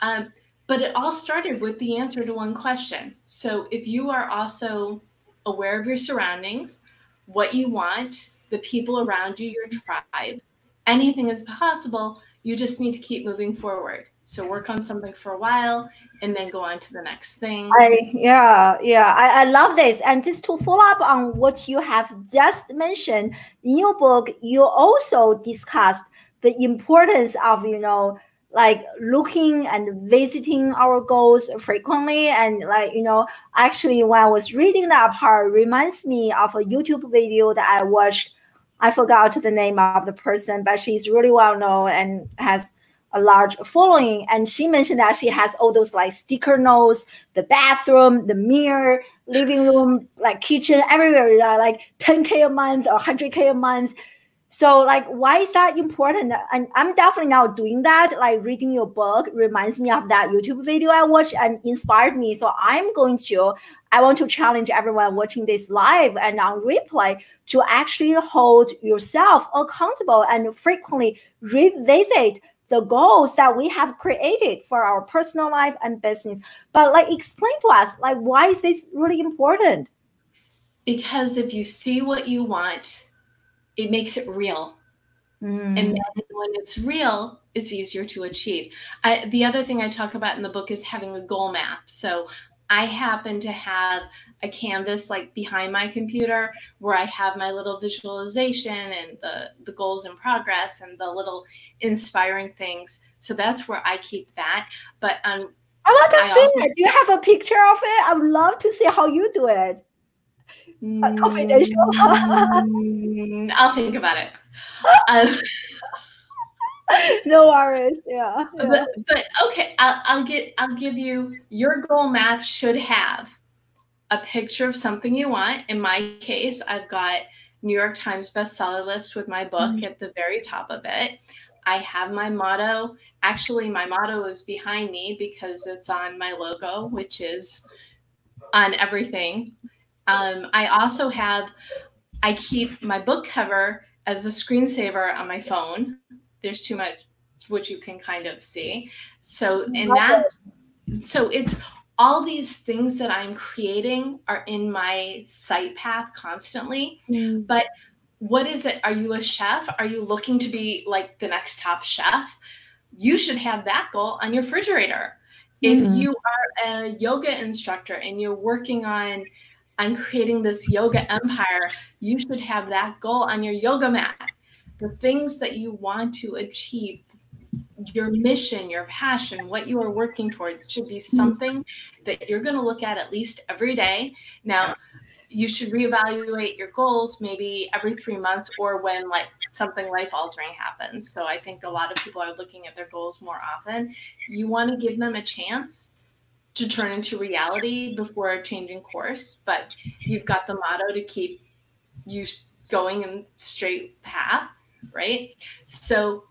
Um, but it all started with the answer to one question. So if you are also aware of your surroundings, what you want, the people around you, your tribe, anything is possible. You just need to keep moving forward. So work on something for a while and then go on to the next thing. I yeah, yeah. I, I love this. And just to follow up on what you have just mentioned, in your book, you also discussed the importance of, you know, like looking and visiting our goals frequently and like you know actually when i was reading that part reminds me of a youtube video that i watched i forgot the name of the person but she's really well known and has a large following. And she mentioned that she has all those like sticker notes the bathroom the mirror living room like kitchen everywhere like 10k a month or 100k a month. So like why is that important? And i'm definitely now doing that like reading your book. Reminds me of that youtube video i watched and inspired me. So i'm going to i want to challenge everyone watching this live and on replay to actually hold yourself accountable and frequently revisit the goals that we have created for our personal life and business. But like explain to us, like why is this really important? Because if you see what you want, it makes it real. Mm. And then when it's real, it's easier to achieve. I, the other thing I talk about in the book is having a goal map. So I happen to have a canvas like behind my computer where I have my little visualization and the the goals in progress and the little inspiring things. So that's where I keep that. But um, I want to I see it. Do you have a picture of it? I would love to see how you do it. Mm, confidential. I'll think about it. Um, no worries. Yeah. yeah. But, but okay, I'll, I'll get. I'll give you your goal map should have a picture of something you want. In my case, I've got New York Times bestseller list with my book mm-hmm. at the very top of it. I have my motto. Actually, my motto is behind me because it's on my logo, which is on everything. Um, I also have, I keep my book cover as a screensaver on my phone. There's too much, which you can kind of see. So, in that, so it's all these things that I'm creating are in my sight path constantly. Mm. But what is it? Are you a chef? Are you looking to be like the next top chef? You should have that goal on your refrigerator. Mm-hmm. If you are a yoga instructor and you're working on on creating this yoga empire, you should have that goal on your yoga mat. The things that you want to achieve, your mission, your passion, what you are working towards should be something that you're going to look at at least every day. Now, you should reevaluate your goals maybe every three months or when like something life altering happens. So I think a lot of people are looking at their goals more often. You want to give them a chance to turn into reality before changing course, but you've got the motto to keep you going in straight path, right? So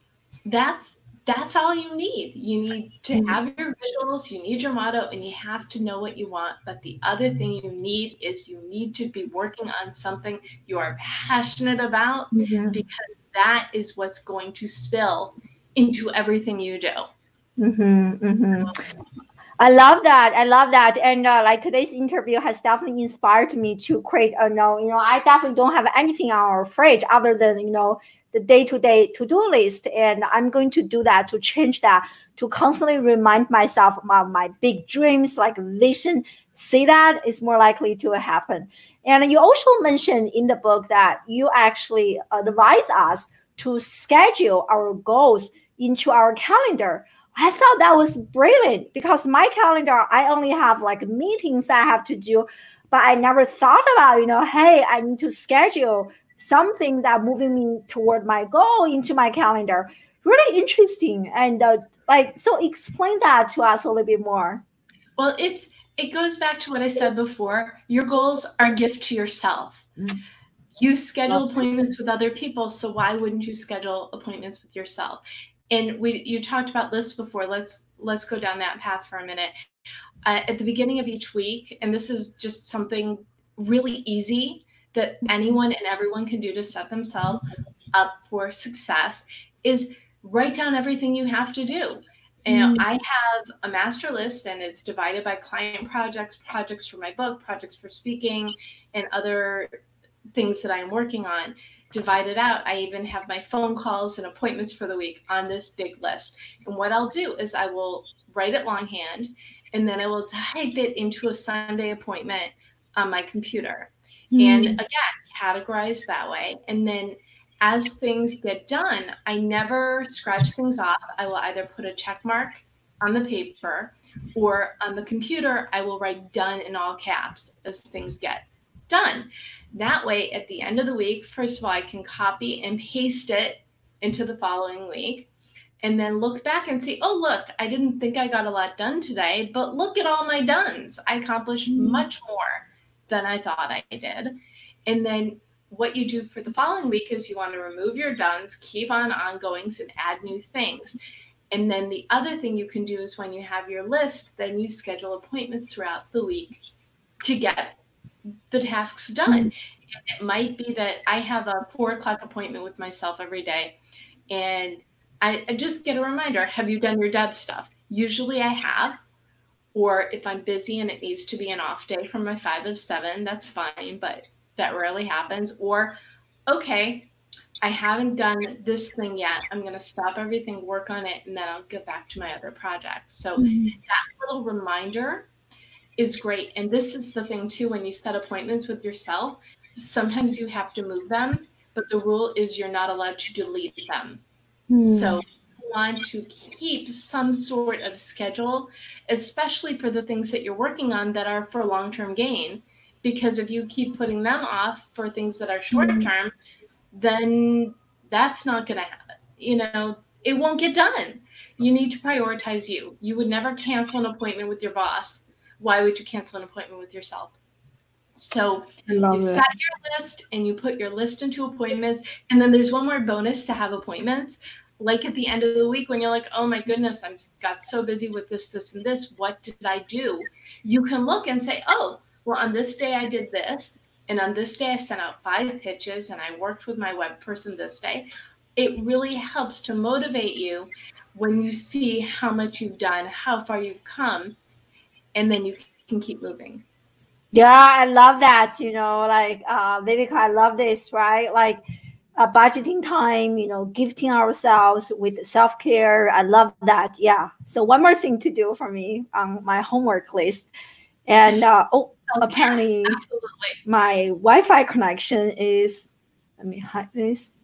that's that's all you need. You need to mm-hmm. have your visuals, you need your motto, and you have to know what you want. But the other thing you need is you need to be working on something you are passionate about mm-hmm. because that is what's going to spill into everything you do. Mm-hmm, mm-hmm. I love that. I love that. And uh, like today's interview has definitely inspired me to create a no, you know, I definitely don't have anything on our fridge other than, you know, the day-to-day to-do list and i'm going to do that to change that to constantly remind myself about my big dreams like vision. See that is more likely to happen. And you also mentioned in the book that you actually advise us to schedule our goals into our calendar. I thought that was brilliant because my calendar i only have like meetings that i have to do but i never thought about you know hey i need to schedule something that moving me toward my goal into my calendar. Really interesting. And uh, like, so explain that to us a little bit more. Well, it's it goes back to what I said before. Your goals are a gift to yourself. Mm. You schedule appointments with other people, so why wouldn't you schedule appointments with yourself? And we you talked about lists before. Let's let's go down that path for a minute. Uh, at the beginning of each week, and this is just something really easy that anyone and everyone can do to set themselves up for success is write down everything you have to do. And mm. I have a master list and it's divided by client projects, projects for my book, projects for speaking, and other things that I'm working on divided out. I even have my phone calls and appointments for the week on this big list. And what I'll do is I will write it longhand and then I will type it into a Sunday appointment on my computer. Mm. And again, categorize that way. And then as things get done, I never scratch things off. I will either put a check mark on the paper or on the computer, I will write done in all caps as things get done. That way, at the end of the week, first of all, I can copy and paste it into the following week and then look back and see, oh, look, I didn't think I got a lot done today, but look at all my dones. I accomplished mm-hmm. much more than I thought I did. And then what you do for the following week is you want to remove your dones, keep on ongoings, and add new things. And then the other thing you can do is when you have your list, then you schedule appointments throughout the week to get the tasks done. Mm-hmm. It might be that I have a four o'clock appointment with myself every day, and I, I just get a reminder have you done your dev stuff? Usually I have. Or if I'm busy and it needs to be an off day from my five of seven, that's fine, but that rarely happens. Or, okay, I haven't done this thing yet. I'm going to stop everything, work on it, and then I'll get back to my other projects. So mm-hmm. that little reminder is great. And this is the thing too when you set appointments with yourself, sometimes you have to move them, but the rule is you're not allowed to delete them. Mm. So you want to keep some sort of schedule, especially for the things that you're working on that are for long-term gain. Because if you keep putting them off for things that are short term, mm. then that's not going to happen. You know, it won't get done. You need to prioritize you. You would never cancel an appointment with your boss why would you cancel an appointment with yourself? So you it. set your list and you put your list into appointments. And then there's one more bonus to have appointments. Like at the end of the week when you're like, oh my goodness, I'm got so busy with this, this, and this. What did I do? You can look and say, oh, well, on this day I did this. And on this day I sent out five pitches and I worked with my web person this day. It really helps to motivate you when you see how much you've done, how far you've come and then you can keep moving. Yeah, I love that. You know, like uh, Viveka, I love this, right? Like uh, budgeting time, you know, gifting ourselves with self care. I love that. Yeah. So one more thing to do for me on my homework list, and uh, oh, apparently Absolutely. my Wi-Fi connection is. Let me hide this.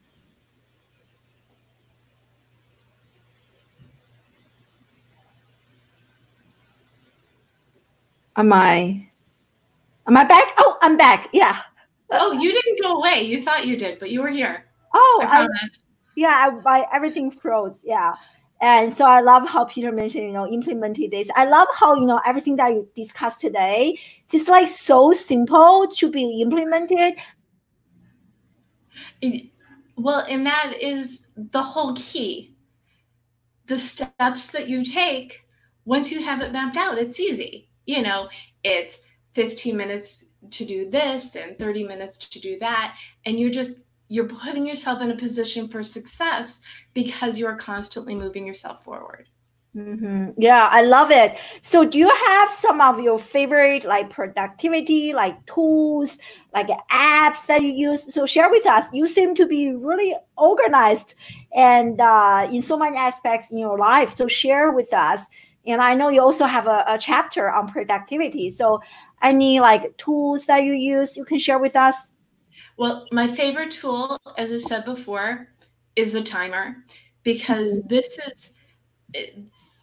Am I? Am I back? Oh, I'm back. Yeah. Oh, you didn't go away. You thought you did, but you were here. Oh, I I, yeah. I, everything froze. Yeah. And so I love how Peter mentioned, you know, implemented this. I love how, you know, everything that you discussed today, just like so simple to be implemented. Well, and that is the whole key. The steps that you take, once you have it mapped out, it's easy you know, it's 15 minutes to do this and 30 minutes to do that. And you're just, you're putting yourself in a position for success because you're constantly moving yourself forward. Mm-hmm. Yeah, I love it. So, do you have some of your favorite like productivity, like tools, like apps that you use? So, share with us. You seem to be really organized and uh, in so many aspects in your life. So, share with us and I know you also have a, a chapter on productivity. So any like tools that you use you can share with us? Well, my favorite tool, as I said before, is a timer because this is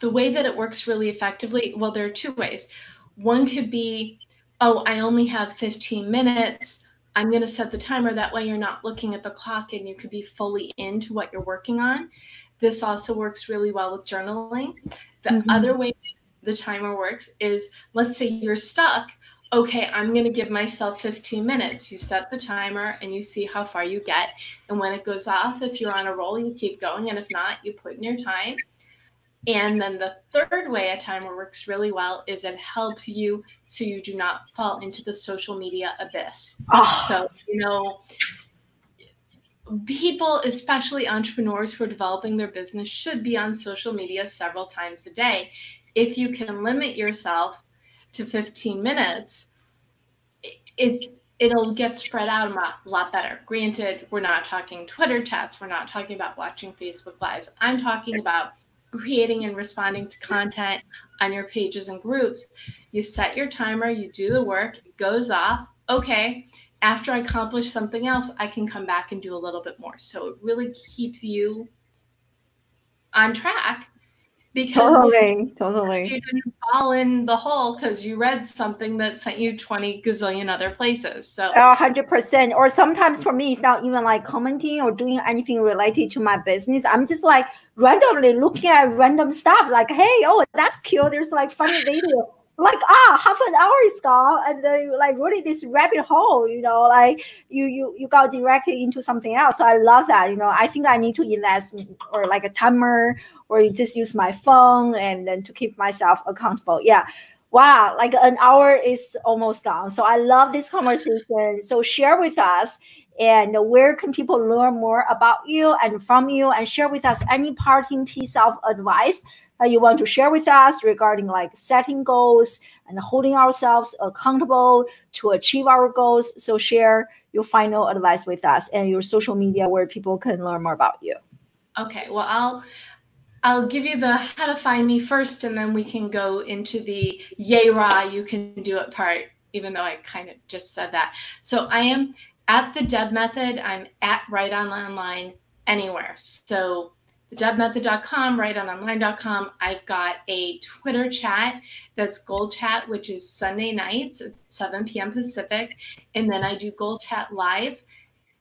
the way that it works really effectively. Well, there are two ways. One could be, oh, I only have 15 minutes. I'm going to set the timer. That way, you're not looking at the clock and you could be fully into what you're working on. This also works really well with journaling. The mm-hmm. other way the timer works is let's say you're stuck. Okay, I'm going to give myself 15 minutes. You set the timer and you see how far you get. And when it goes off, if you're on a roll, you keep going. And if not, you put in your time. And then the third way a timer works really well is it helps you so you do not fall into the social media abyss. Oh. So, you know, people, especially entrepreneurs who are developing their business, should be on social media several times a day. If you can limit yourself to 15 minutes, it it'll get spread out a lot, better. Granted, we're not talking Twitter chats, we're not talking about watching Facebook lives. I'm talking about creating and responding to content on your pages and groups. You set your timer, you do the work, it goes off. Okay, after I accomplish something else, I can come back and do a little bit more. So it really keeps you on track because totally, totally. you didn't fall in the hole because you read something that sent you 20 gazillion other places. So hundred percent. Or sometimes for me, it's not even like commenting or doing anything related to my business. I'm just like randomly looking at random stuff like, hey, oh, that's cute. There's like funny video like ah half an hour is gone and then like really this rabbit hole you know like you you you got directed into something else so i love that you know i think i need to invest or like a timer or you just use my phone and then to keep myself accountable yeah wow like an hour is almost gone so i love this conversation so share with us and where can people learn more about you and from you and share with us any parting piece of advice that you want to share with us regarding like setting goals and holding ourselves accountable to achieve our goals. So share your final advice with us and your social media where people can learn more about you. Okay, well I'll I'll give you the how to find me first, and then we can go into the yay rah you can do it part. Even though I kind of just said that, so I am at the Deb Method. I'm at Write On Online anywhere. So thedebmethod.com, writeononline.com. I've got a Twitter chat that's Goal Chat, which is Sunday nights at 7 p.m. Pacific. And then I do Goal Chat live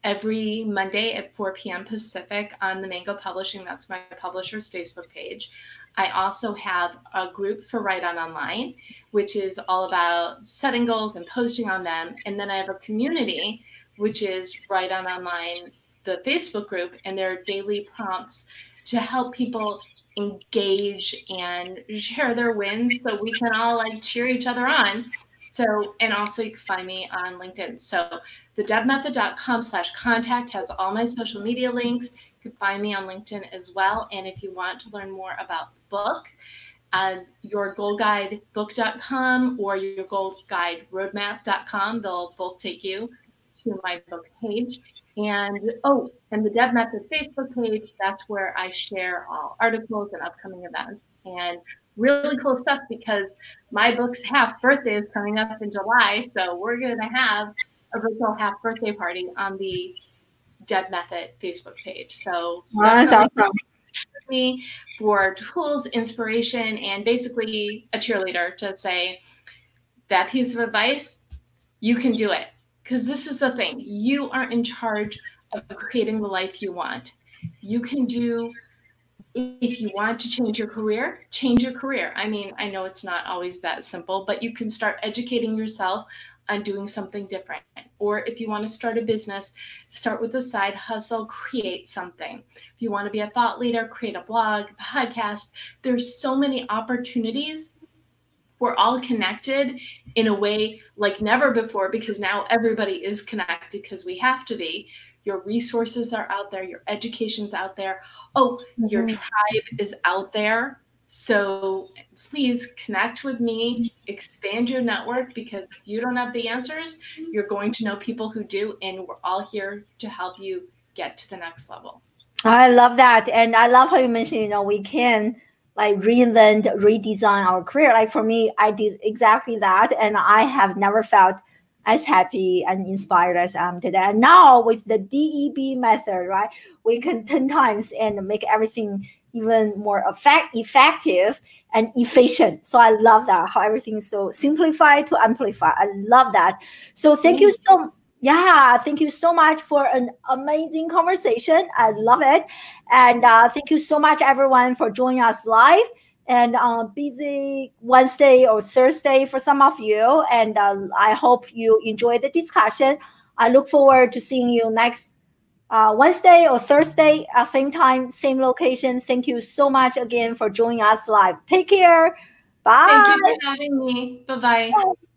every Monday at 4 p.m. Pacific on the Mango Publishing. That's my publisher's Facebook page. I also have a group for Write On Online, which is all about setting goals and posting on them. And then I have a community, which is Write On Online, the Facebook group, and there are daily prompts to help people engage and share their wins so we can all like cheer each other on. So, and also you can find me on LinkedIn. So the debmethod.com slash contact has all my social media links. You can find me on LinkedIn as well. And if you want to learn more about the book, uh, your goal guide book.com or your goal guide roadmap.com, they'll both take you to my book page. And oh, and the Deb Method Facebook page, that's where I share all articles and upcoming events and really cool stuff because my book's half birthday is coming up in July. So we're going to have a virtual half birthday party on the Deb Method Facebook page. So that's awesome. me for tools, inspiration, and basically a cheerleader to say that piece of advice, you can do it because this is the thing you are in charge of creating the life you want you can do if you want to change your career change your career i mean i know it's not always that simple but you can start educating yourself on doing something different or if you want to start a business start with a side hustle create something if you want to be a thought leader create a blog podcast there's so many opportunities we're all connected in a way like never before because now everybody is connected because we have to be. Your resources are out there, your education's out there. Oh, mm-hmm. your tribe is out there. So please connect with me, expand your network because if you don't have the answers, you're going to know people who do. And we're all here to help you get to the next level. I love that. And I love how you mentioned, you know, we can like reinvent, redesign our career. Like for me, I did exactly that, and I have never felt as happy and inspired as I am today. And now with the DEB method, right, we can ten times and make everything even more effect, effective and efficient. So I love that how everything is so simplified to amplify. I love that. So thank you so yeah, thank you so much for an amazing conversation. I love it. And uh, thank you so much, everyone, for joining us live and on uh, busy Wednesday or Thursday for some of you. And uh, I hope you enjoy the discussion. I look forward to seeing you next uh, Wednesday or Thursday at same time, same location. Thank you so much again for joining us live. Take care. Bye. Thank you for having me. Bye-bye. bye bye